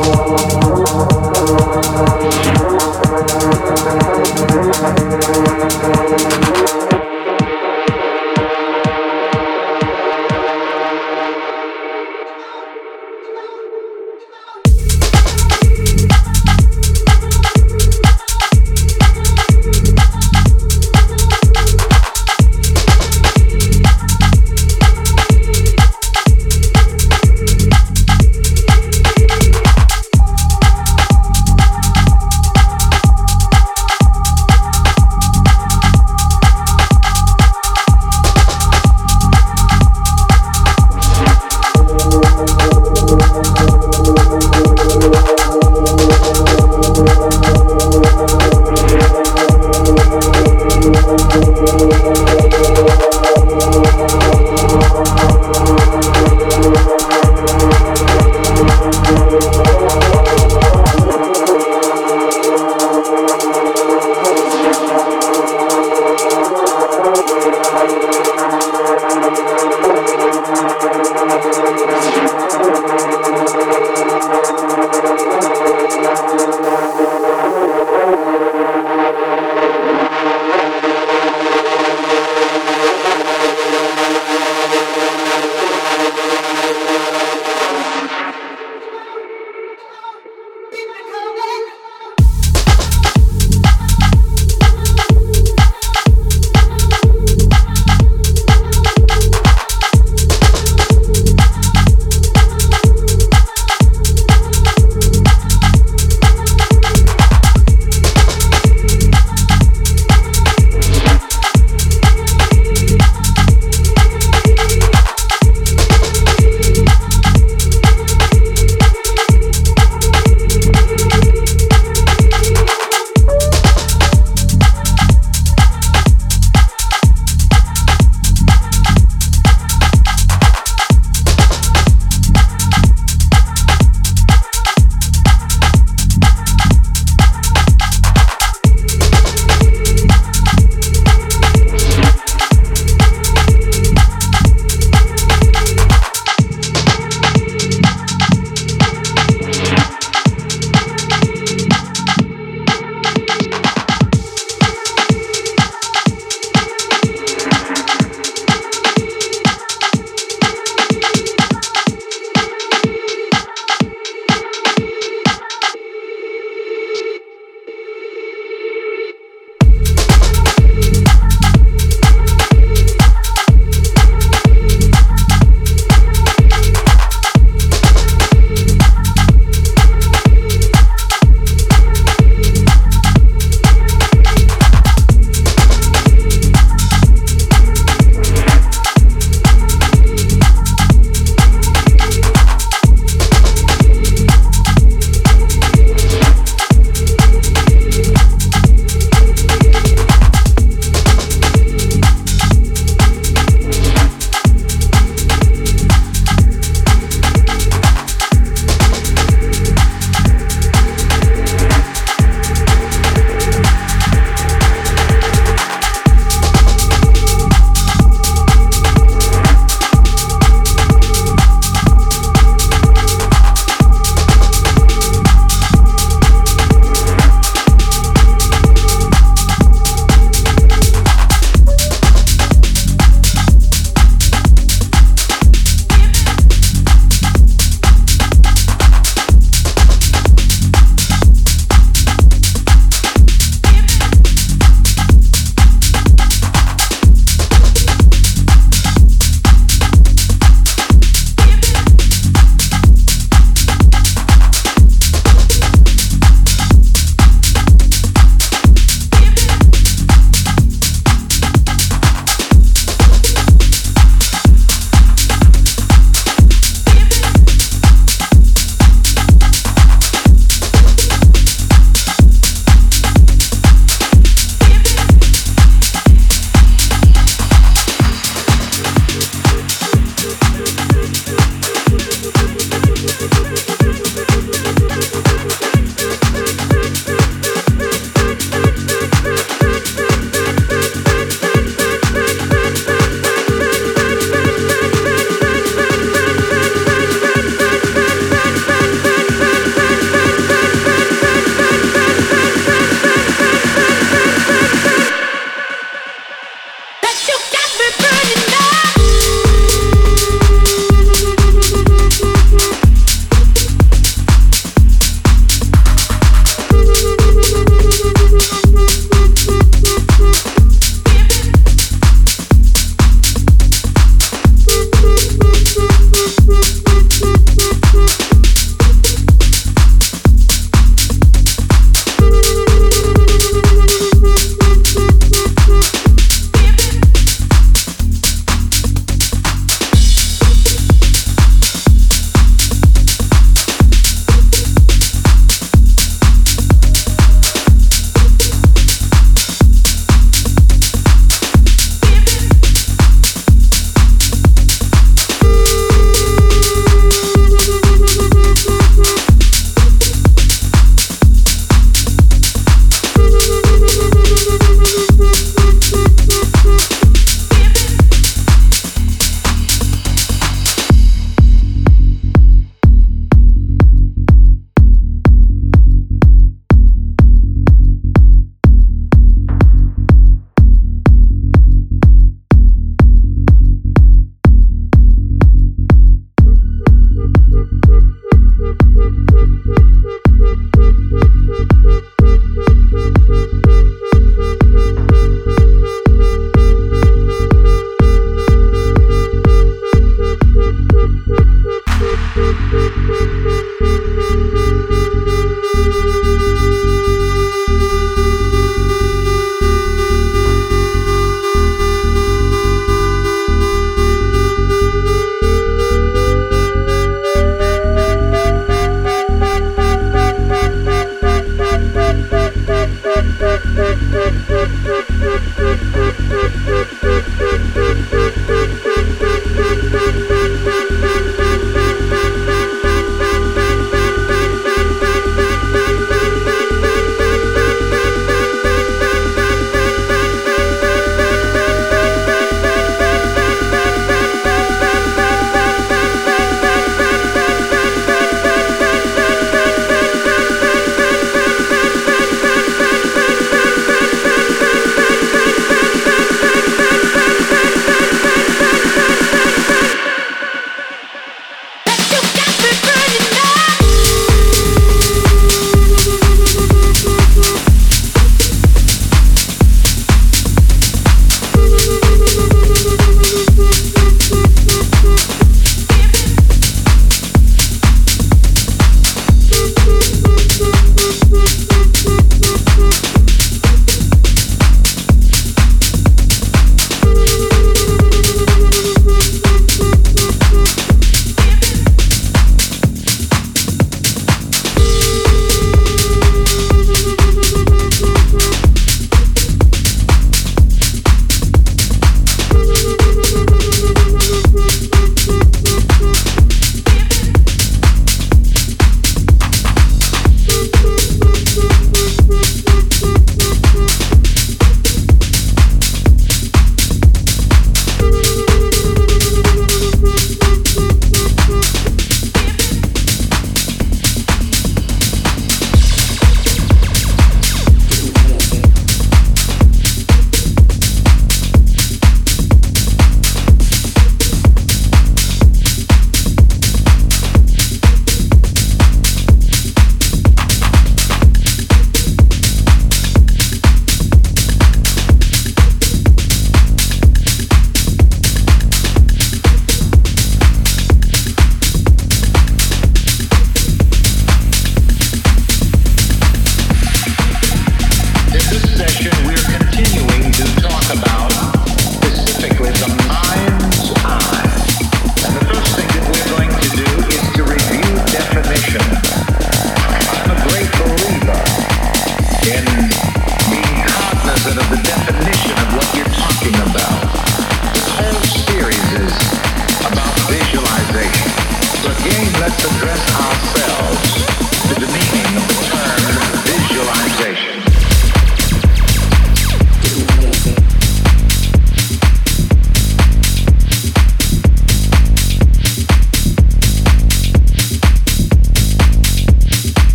Thank you.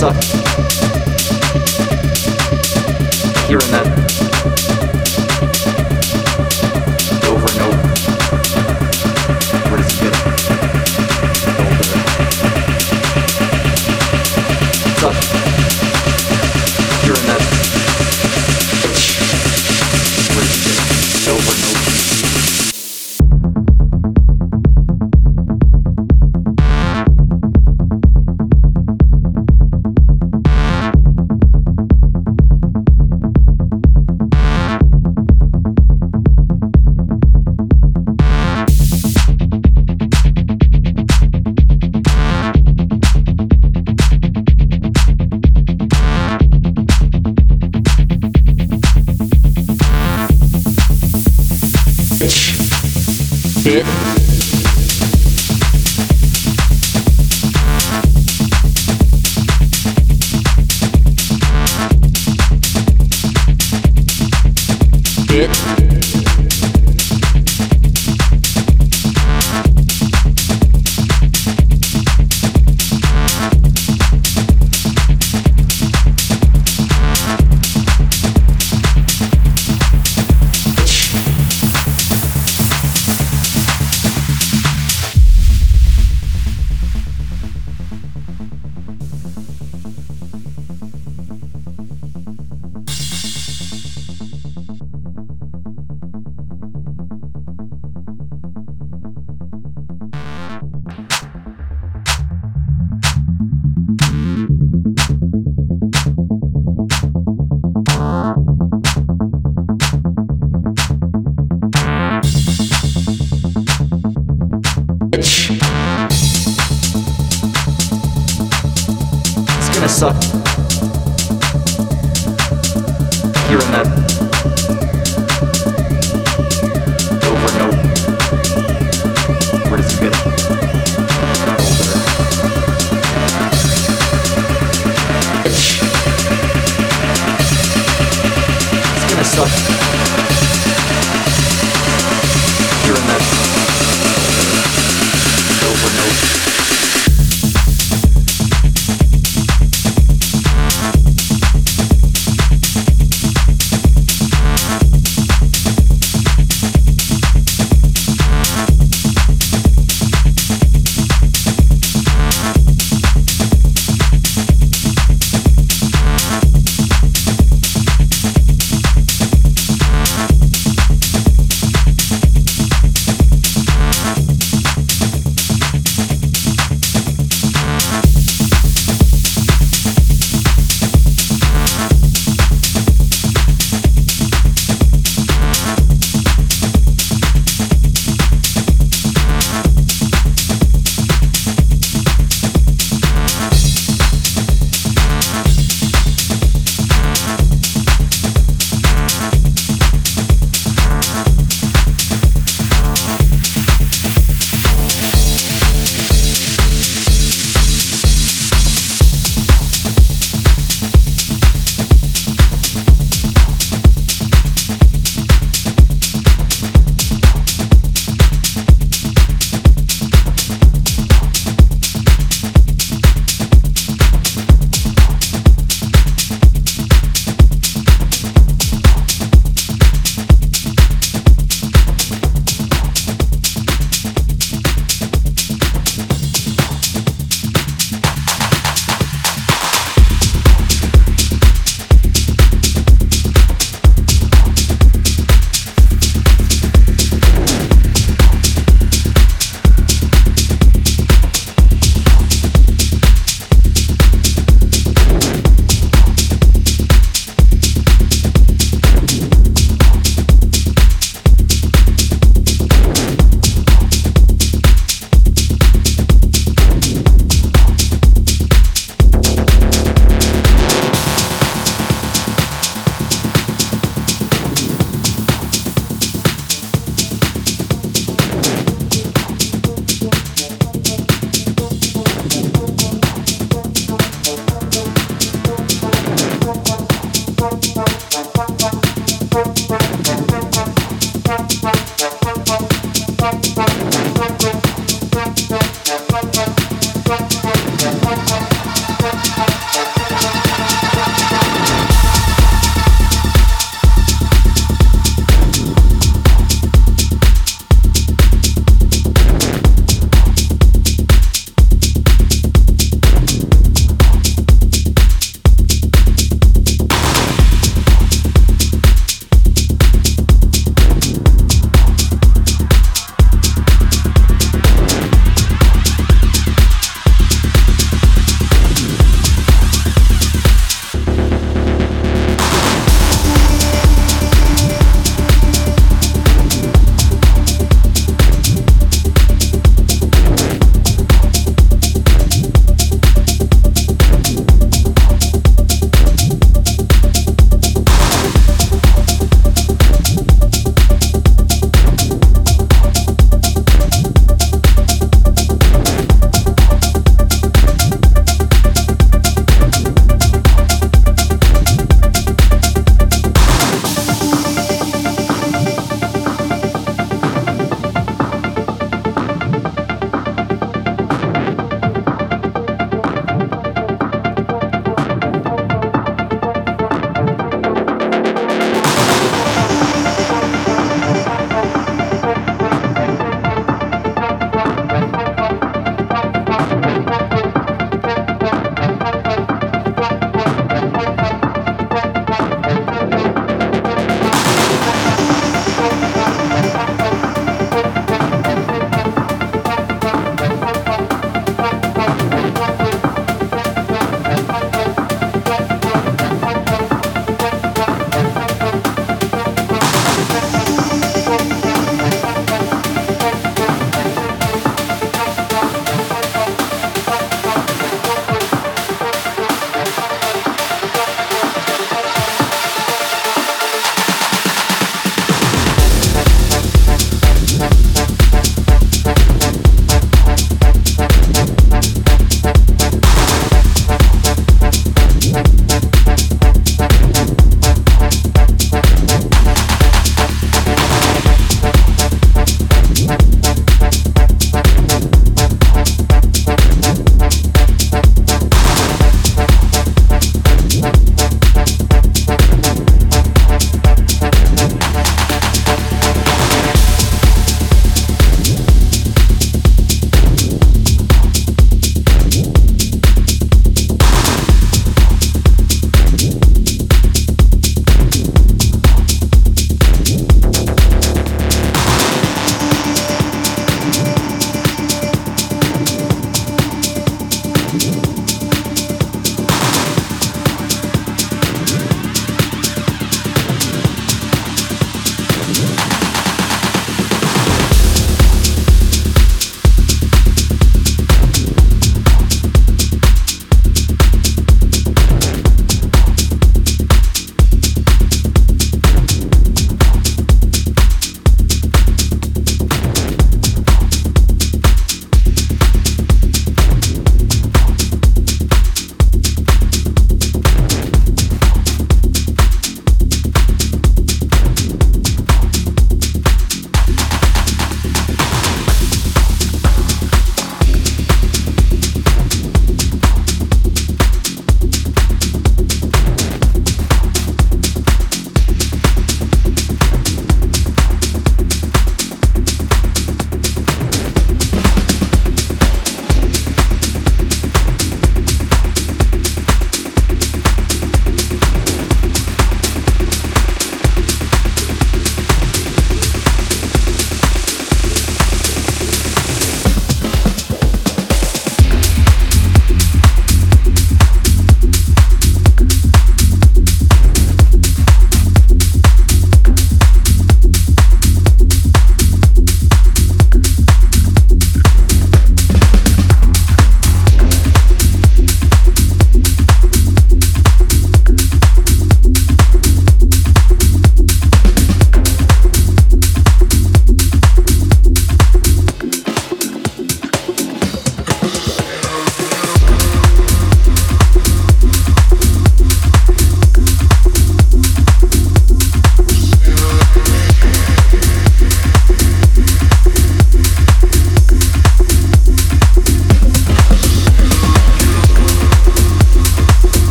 Suck.